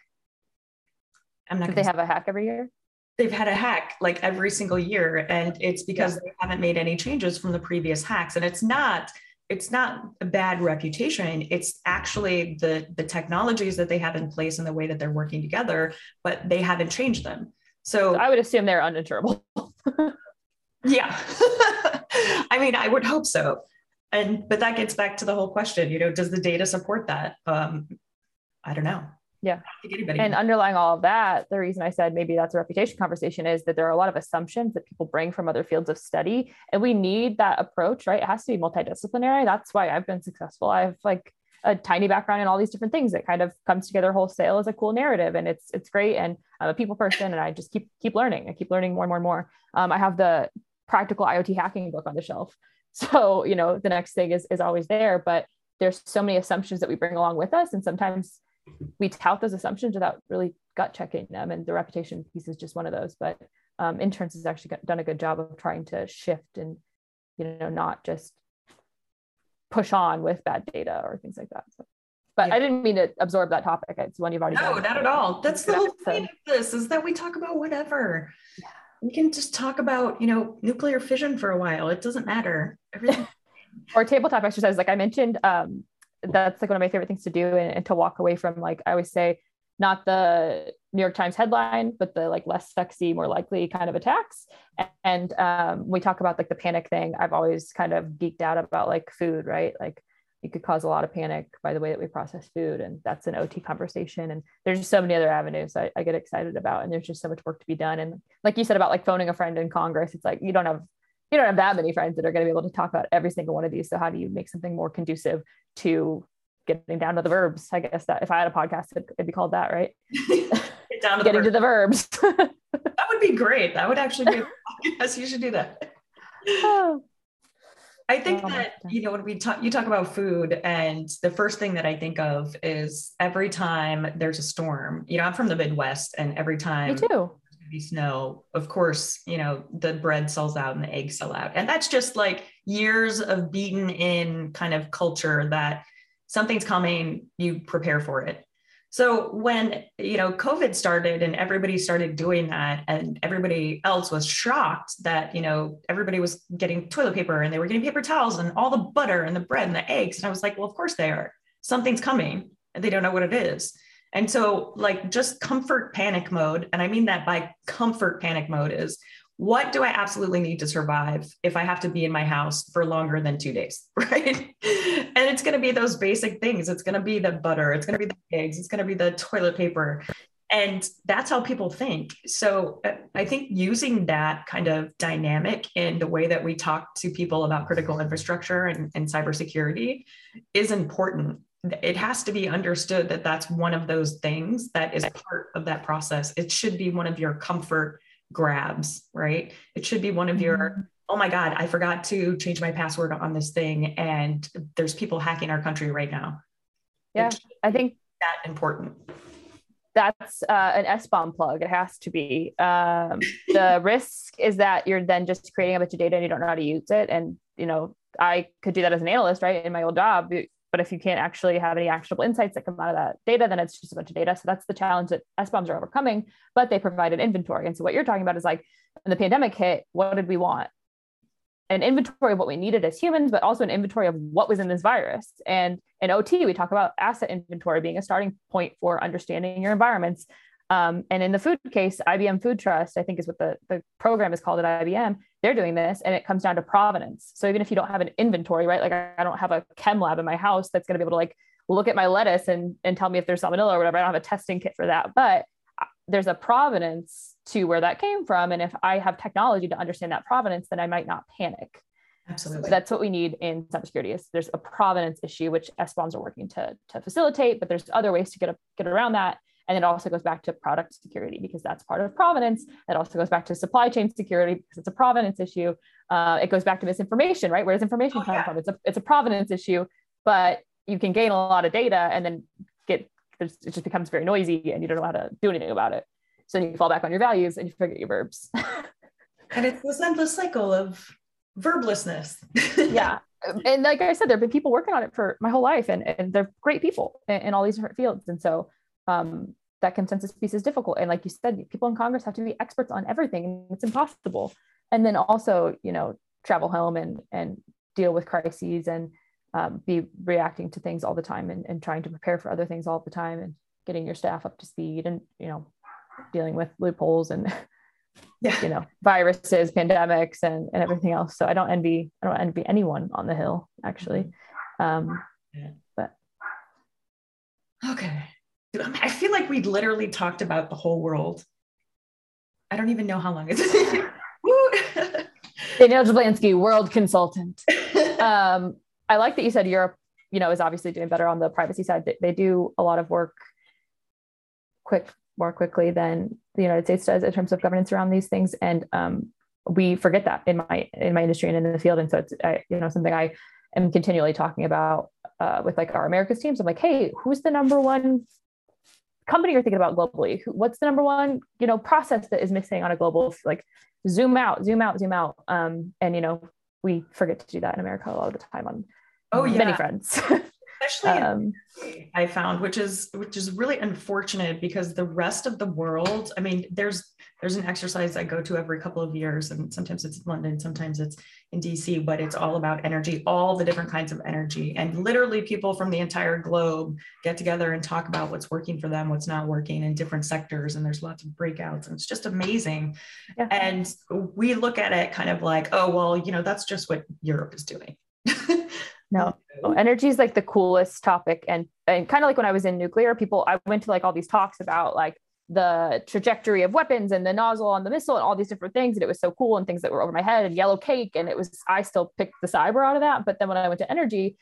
I'm not. they have a hack every year? They've had a hack like every single year, and it's because yeah. they haven't made any changes from the previous hacks, and it's not. It's not a bad reputation. It's actually the the technologies that they have in place and the way that they're working together, but they haven't changed them. So, so I would assume they're uninsurable. [LAUGHS] yeah. [LAUGHS] [LAUGHS] I mean, I would hope so. And but that gets back to the whole question, you know, does the data support that? Um, I don't know. Yeah. And underlying all of that, the reason I said maybe that's a reputation conversation is that there are a lot of assumptions that people bring from other fields of study. And we need that approach, right? It has to be multidisciplinary. That's why I've been successful. I've like a tiny background in all these different things that kind of comes together wholesale as a cool narrative and it's it's great and i'm a people person and i just keep keep learning i keep learning more and more and more um, i have the practical IoT hacking book on the shelf. [LAUGHS] So, you know, the next thing is, is always there, but there's so many assumptions that we bring along with us. And sometimes we tout those assumptions without really gut checking them. And the reputation piece is just one of those, but um, interns has actually got, done a good job of trying to shift and, you know, not just push on with bad data or things like that. So, but yeah. I didn't mean to absorb that topic. It's one you've already no, done. not at all. That's the whole point of this is that we talk about whatever. Yeah we can just talk about you know nuclear fission for a while. It doesn't matter. Everything [LAUGHS] [LAUGHS] or tabletop exercise like i mentioned um, that's like one of my favorite things to do and, and, to walk away from like i always say not the new york times headline but the like less sexy more likely kind of attacks. And, and um, we talk about like the panic thing. I've always kind of geeked out about like food right? Like it could cause a lot of panic by the way that we process food and that's an ot conversation and there's just so many other avenues I, I, get excited about and there's just so much work to be done and like you said about like phoning a friend in congress it's like you don't have you don't have that many friends that are going to be able to talk about every single one of these so how do you make something more conducive to getting down to the verbs? I guess that if i had a podcast it'd, it'd be called that right? [LAUGHS] Get down to getting the to the verbs. That would be great. That would actually be yes [LAUGHS] you should do that. Oh. I think oh, that you know when we talk, you talk about food, and the first thing that I think of is every time there's a storm. You know, I'm from the Midwest, and every time me too be snow, of course, you know, the bread sells out and the eggs sell out. And that's just like years of beaten in kind of culture that something's coming, you prepare for it. So when, you know, COVID started and everybody started doing that and everybody else was shocked that, you know, everybody was getting toilet paper and they were getting paper towels and all the butter and the bread and the eggs. And I was like, well, of course they are. Something's coming and they don't know what it is. And so, like, just comfort panic mode, and I mean that by comfort panic mode is what do I absolutely need to survive if I have to be in my house for longer than two days, [LAUGHS] right? and it's going to be those basic things. It's going to be the butter, it's going to be the eggs, it's going to be the toilet paper. And that's how people think. So uh, I think using that kind of dynamic in the way that we talk to people about critical infrastructure and, and cybersecurity is important it has to be understood that that's one of those things that is part of that process. It should be one of your comfort grabs, right? It should be one of your, mm-hmm. oh my God, I forgot to change my password on this thing. And there's people hacking our country right now. Yeah, I think that important. That's uh, an SBOM plug. It has to be. Um, the [LAUGHS] risk is that you're then just creating a bunch of data and you don't know how to use it. And, you know, I could do that as an analyst, right? In my old job, but if you can't actually have any actionable insights that come out of that data, then it's just a bunch of data. So that's the challenge that SBOMs are overcoming, but they provide an inventory. And so what you're talking about is like when the pandemic hit, what did we want? An inventory of what we needed as humans, but also an inventory of what was in this virus. And in OT, we talk about asset inventory being a starting point for understanding your environments. Um, and in the food case, IBM Food Trust, I think is what the, the program is called at IBM, they're doing this and it comes down to provenance. So even if you don't have an inventory, right? Like I, I don't have a chem lab in my house that's going to be able to like look at my lettuce and, and tell me if there's salmonella or whatever. I don't have a testing kit for that, but uh, there's a provenance to where that came from. And if I have technology to understand that provenance, then I might not panic. Absolutely. So that's what we need in cybersecurity is there's a provenance issue, which SBOMs are working to, to facilitate, but there's other ways to get, a, get around that. And it also goes back to product security because that's part of provenance. It also goes back to supply chain security because it's a provenance issue. Uh, it goes back to misinformation, right? Where does information oh, come yeah. from? It's a, it's a provenance issue, but you can gain a lot of data and then get, it just becomes very noisy and you don't know how to do anything about it. So then you fall back on your values and you forget your verbs. [LAUGHS] and it's this endless cycle of verblessness. [LAUGHS] yeah. And like I said, there have been people working on it for my whole life and, and they're great people in, in all these different fields. And so um, that consensus piece is difficult. And like you said, people in Congress have to be experts on everything, and it's impossible. And then also, you know, travel home and and deal with crises and um, be reacting to things all the time and, and trying to prepare for other things all the time and getting your staff up to speed and you know dealing with loopholes and [LAUGHS] yeah. you know viruses pandemics and, and everything else so i don't envy i don't envy anyone on the hill actually um, yeah. but okay I feel like we literally talked about the whole world. I don't even know how long it's [LAUGHS] Danielle Jablanski, world consultant. [LAUGHS] Um, I like that you said Europe, you know, is obviously doing better on the privacy side. They, they do a lot of work quick, more quickly than the United States does in terms of governance around these things. And um, we forget that in my in my industry and in the field. And so it's I, you know something I am continually talking about uh, with like our Americas teams. I'm like, hey, who's the number one company you're thinking about globally what's the number one you know process that is missing on a global like zoom out zoom out zoom out. Um, and you know we forget to do that in america a lot of the time on oh yeah. many friends especially [LAUGHS] um, I found, which is which is really unfortunate because the rest of the world, I mean, there's there's an exercise I go to every couple of years, and sometimes it's London, sometimes it's in DC, but it's all about energy, all the different kinds of energy. And literally people from the entire globe get together and talk about what's working for them, what's not working in different sectors. And there's lots of breakouts, and it's just amazing. Yeah. And we look at it kind of like, oh, well, you know, that's just what Europe is doing. [LAUGHS] no energy is like the coolest topic and and kind of like when i was in nuclear people i went to like all these talks about like the trajectory of weapons and the nozzle on the missile and all these different things and it was so cool and things that were over my head and yellow cake and it was i still picked the cyber out of that but then when i went to energy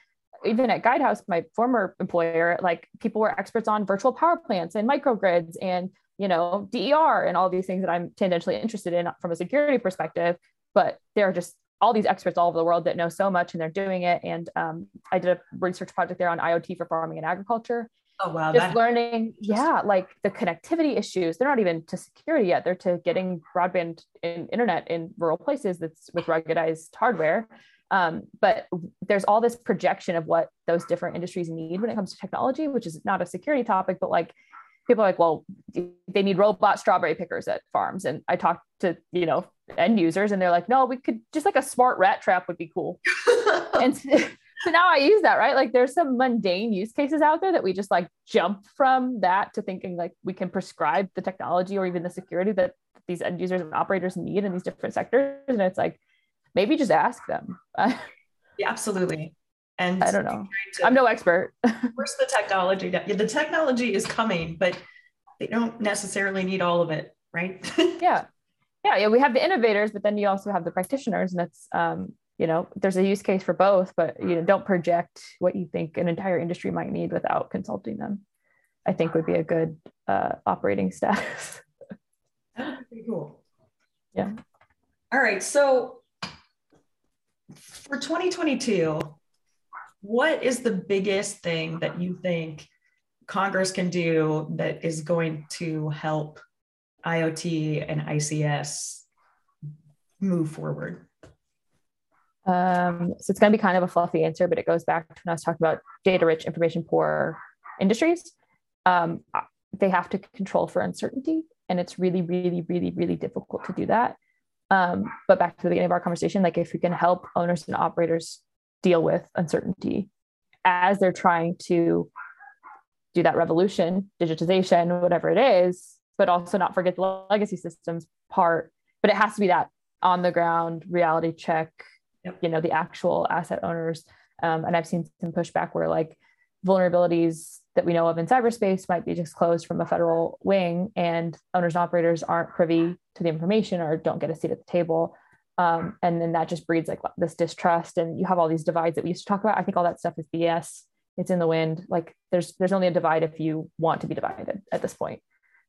even at guidehouse my former employer like people were experts on virtual power plants and microgrids and you know der and all these things that i'm tangentially interested in from a security perspective but there are just all these experts all over the world that know so much and they're doing it. And um, I did a research project there on IoT for farming and agriculture. Oh wow! Just learning, yeah, like the connectivity issues. They're not even to security yet. They're to getting broadband and internet in rural places. That's with ruggedized hardware. Um, but there's all this projection of what those different industries need when it comes to technology, which is not a security topic, but like people are like, well, they need robot strawberry pickers at farms. And I talked to, you know, end users and they're like, no, we could just like a smart rat trap would be cool. [LAUGHS] and [LAUGHS] so now I use that, right? Like there's some mundane use cases out there that we just like jump from that to thinking like we can prescribe the technology or even the security that these end users and operators need in these different sectors. And it's like, maybe just ask them. [LAUGHS] yeah, absolutely. And I don't know. I'm no expert. [LAUGHS] Where's the technology? Yeah, The technology is coming, but they don't necessarily need all of it, right? [LAUGHS] yeah. Yeah. Yeah. We have the innovators, but then you also have the practitioners. And that's, um, you know, there's a use case for both, but you know, don't project what you think an entire industry might need without consulting them. I think would be a good uh, operating [LAUGHS] status. pretty cool. Yeah. All right. So for 2022, what is the biggest thing that you think Congress can do that is going to help IoT and ICS move forward? Um, so it's going to be kind of a fluffy answer, but it goes back to when I was talking about data rich, information poor industries. Um, they have to control for uncertainty, and it's really, really, really, really difficult to do that. Um, but back to the beginning of our conversation, like if we can help owners and operators deal with uncertainty as they're trying to do that revolution, digitization, whatever it is, but also not forget the legacy systems part. But it has to be that on the ground reality check, yep. you know, the actual asset owners. Um, and I've seen some pushback where like vulnerabilities that we know of in cyberspace might be disclosed from a federal wing and owners and operators aren't privy to the information or don't get a seat at the table. Um, and then that just breeds like this distrust and you have all these divides that we used to talk about. I think all that stuff is bs it's in the wind. Like there's there's only a divide if you want to be divided at this point.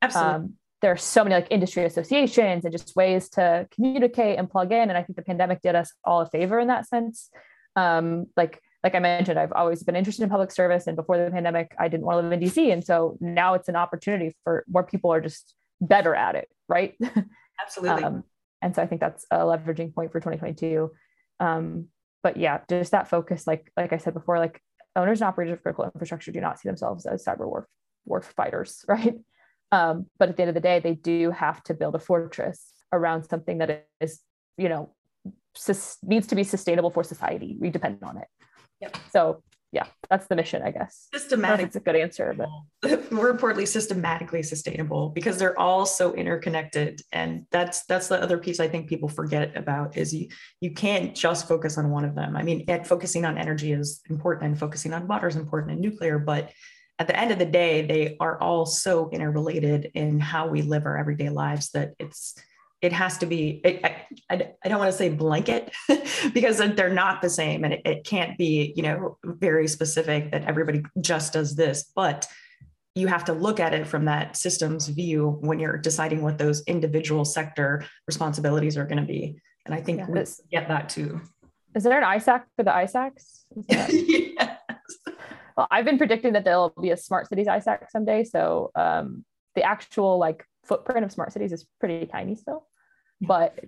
Absolutely. Um, there are so many like industry associations and just ways to communicate and plug in and i think the pandemic did us all a favor in that sense um, like like I mentioned, I've always been interested in public service. And before the pandemic, I didn't want to live in DC. And so now it's an opportunity for more people are just better at it, right? [LAUGHS] Absolutely. um, and so I think that's a leveraging point for 2022. Um, but yeah, just that focus, like like I said before, like owners and operators of critical infrastructure do not see themselves as cyber war, war fighters, [LAUGHS] right? Um, but at the end of the day, they do have to build a fortress around something that is, you know, sus- needs to be sustainable for society. We depend on it. Yep. So yeah, that's the mission, I guess. Systematic. It's a good answer, but [LAUGHS] more importantly, systematically sustainable because they're all so interconnected. And that's that's the other piece I think people forget about is you you can't just focus on one of them. I mean, focusing on energy is important and focusing on water is important and nuclear, but at the end of the day, they are all so interrelated in how we live our everyday lives that it's it has to be I, I, I, don't want to say blanket [LAUGHS] because they're not the same and it, it, can't be you know very specific that everybody just does this but you have to look at it from that systems view when you're deciding what those individual sector responsibilities are going to be. And i think yeah, we get that too. Is there an isac for the isacs [LAUGHS] yes. Well i've been predicting that there'll be a smart cities isac someday so um, the actual like footprint of smart cities is pretty tiny still. But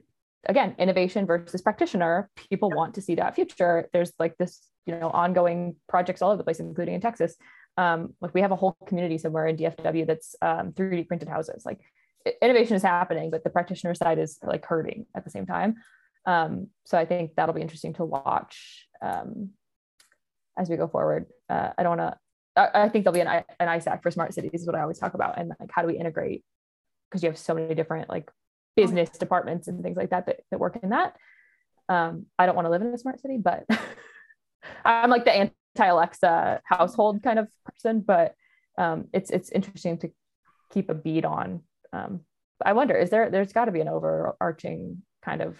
again, innovation versus practitioner, people want to see that future. There's like this, you know, ongoing projects all over the place, including in Texas. Um, like we have a whole community somewhere in DFW that's um, 3D printed houses. Like innovation is happening, but the practitioner side is like hurting at the same time. Um, so I think that'll be interesting to watch um, as we go forward. Uh, I don't want to. I, I think there'll be an, an ISAC for smart cities is what I always talk about, and like how do we integrate because you have so many different like business departments and things like that that, that work in that. Um, I don't want to live in a smart city, but [LAUGHS] I'm like the anti Alexa household kind of person. But um, it's it's interesting to keep a bead on. Um, I wonder, is there there's got to be an overarching kind of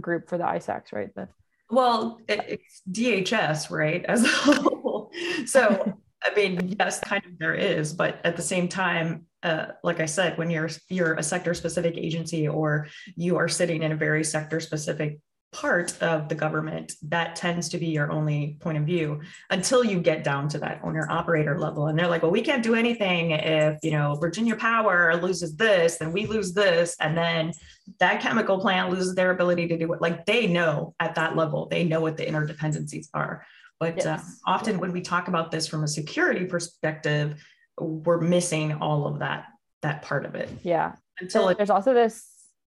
group for the ISACs, right? The, well, it, it's DHS, right, as a whole. [LAUGHS] So I mean, yes, kind of there is, but at the same time, uh, like I said, when you're you're a sector specific agency or you are sitting in a very sector specific part of the government, that tends to be your only point of view until you get down to that owner operator level. And they're like, well, we can't do anything if, you know, Virginia Power loses this, then we lose this. And then that chemical plant loses their ability to do it. Like they know at that level, they know what the interdependencies are. But yes. uh, often when we talk about this from a security perspective, we're missing all of that, that part of it. Yeah. Until it, there's also this,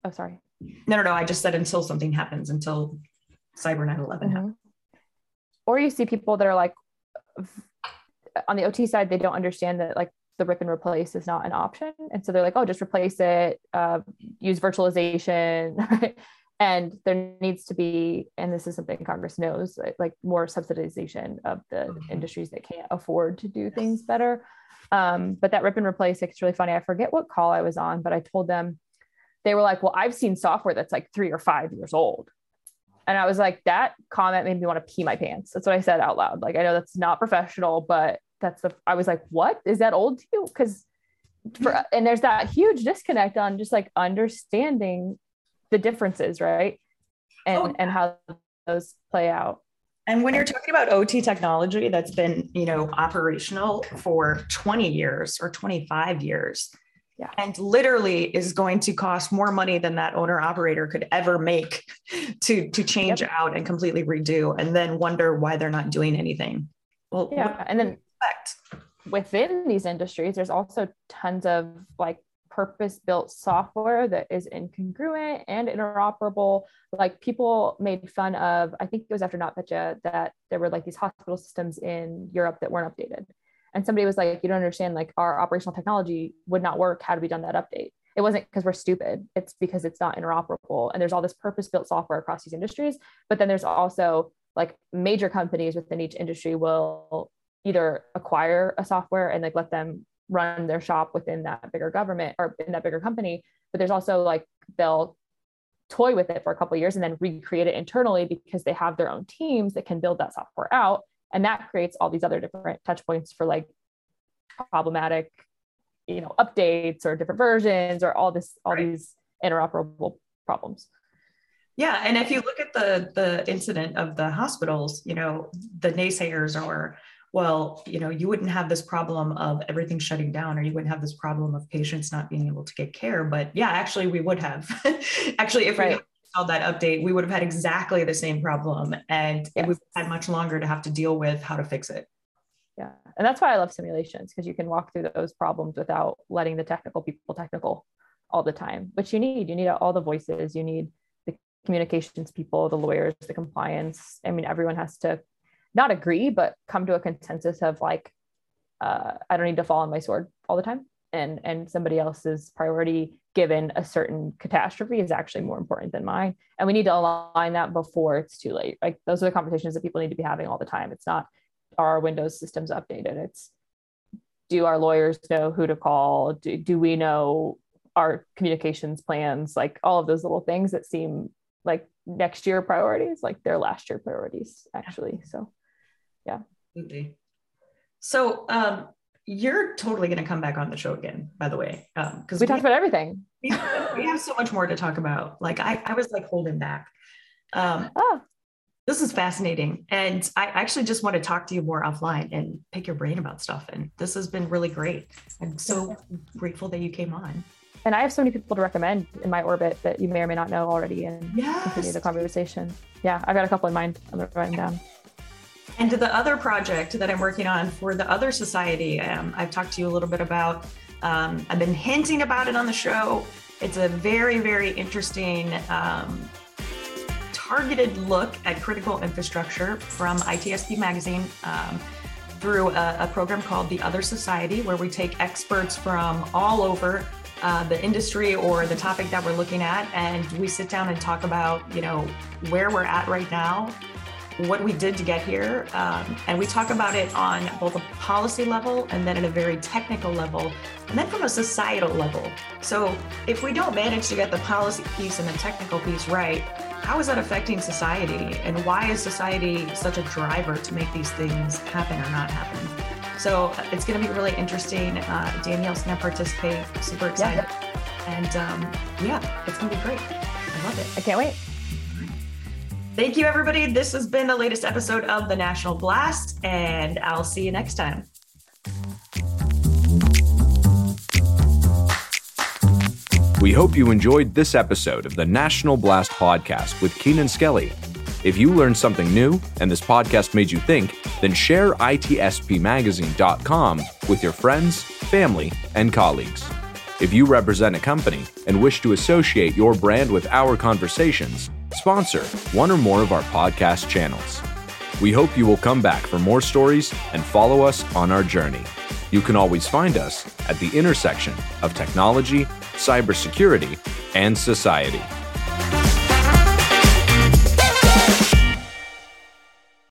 oh, sorry no, no, no. I just said until something happens, until Cyber 9 11 mm-hmm. happens. Or you see people that are like, on the OT side, they don't understand that like the rip and replace is not an option. And so they're like, oh, just replace it, uh, use virtualization. [LAUGHS] and there needs to be, and this is something Congress knows, like more subsidization of the mm-hmm. industries that can't afford to do things better. Um, but that rip and replace, it's really funny. I forget what call I was on, but I told them they were like, well, I've seen software that's like three or five years old. And I was like, that comment made me want to pee my pants. That's what I said out loud. Like, I know that's not professional, but that's the, I was like, what is that old to you? Cause for, and there's that huge disconnect on just like understanding the differences, right? And, oh, and how those play out. And when you're talking about OT technology that's been, you know, operational for 20 years or 25 years, yeah. and literally is going to cost more money than that owner operator could ever make to to change yep. out and completely redo and then wonder why they're not doing anything well yeah and then within these industries there's also tons of like purpose built software that is incongruent and interoperable. Like people made fun of i think it was after NotPetya that there were like these hospital systems in europe that weren't updated. And somebody was like you don't understand like our operational technology would not work. Had we done that update? It wasn't because we're stupid. It's because it's not interoperable. And there's all this purpose built software across these industries. But then there's also like major companies within each industry will either acquire a software and like let them run their shop within that bigger government or in that bigger company but there's also like they'll toy with it for a couple years and then recreate it internally because they have their own teams that can build that software out and that creates all these other different touch points for like problematic you know updates or different versions or all this all right. these interoperable problems yeah and if you look at the the incident of the hospitals you know the naysayers are well you know you wouldn't have this problem of everything shutting down or you wouldn't have this problem of patients not being able to get care but yeah actually we would have [LAUGHS] actually if right. we that update, we would have had exactly the same problem and yes. it would have had much longer to have to deal with how to fix it. Yeah. And that's why I love simulations because you can walk through those problems without letting the technical people technical all the time. But you need, you need all the voices, you need the communications people, the lawyers, the compliance. I mean, everyone has to not agree, but come to a consensus of like, uh, I don't need to fall on my sword all the time. And and somebody else's priority given a certain catastrophe is actually more important than mine. And we need to align that before it's too late. Like those are the conversations that people need to be having all the time. It's not are our windows systems updated. It's do our lawyers know who to call? Do, do we know our communications plans? Like all of those little things that seem like next year priorities like their last year priorities actually. So yeah Absolutely. so um you're totally going to come back on the show again, by the way, because um, we, we, talked about everything. [LAUGHS] We, we, have so much more to talk about. Like I, I was like holding back. Um, oh. This is fascinating, and I actually just want to talk to you more offline and pick your brain about stuff. And this has been really great. I'm so grateful that you came on. And I have so many people to recommend in my orbit that you may or may not know already, and yes. continue the conversation. Yeah, I've got a couple in mind. I'm gonna write them down. And the other project that I'm working on for the other society, um, I've talked to you a little bit about. Um, I've been hinting about it on the show. It's a very, very interesting um, targeted look at critical infrastructure from ITSP Magazine um, through a, a, program called The Other Society, where we take experts from all over uh, the industry or the topic that we're looking at, and we sit down and talk about, you know, where we're at right now what we did to get here. Um, and we talk about it on both a policy level and then at a very technical level, and then from a societal level. So if we don't manage to get the policy piece and the technical piece right, how is that affecting society? And why is society such a driver to make these things happen or not happen? So it's going to be really interesting. Uh, Danielle's going to participate. Super excited. Yeah. And um, yeah, it's going to be great. I love it. I can't wait. Thank you, everybody. This has been the latest episode of the National Blast, and I'll see you next time. We hope you enjoyed this episode of the National Blast podcast with Keenan Skelly. If you learned something new and this podcast made you think, then share itspmagazine.com with your friends, family, and colleagues. If you represent a company and wish to associate your brand with our conversations, sponsor one or more of our podcast channels. We hope you will come back for more stories and follow us on our journey. You can always find us at the intersection of technology, cybersecurity, and society.